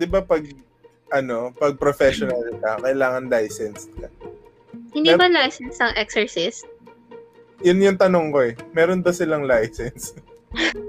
'di ba pag ano, pag professional ka, kailangan licensed ka. Hindi Mer- ba license ang exorcist? Yun yung tanong ko eh. Meron ba silang license?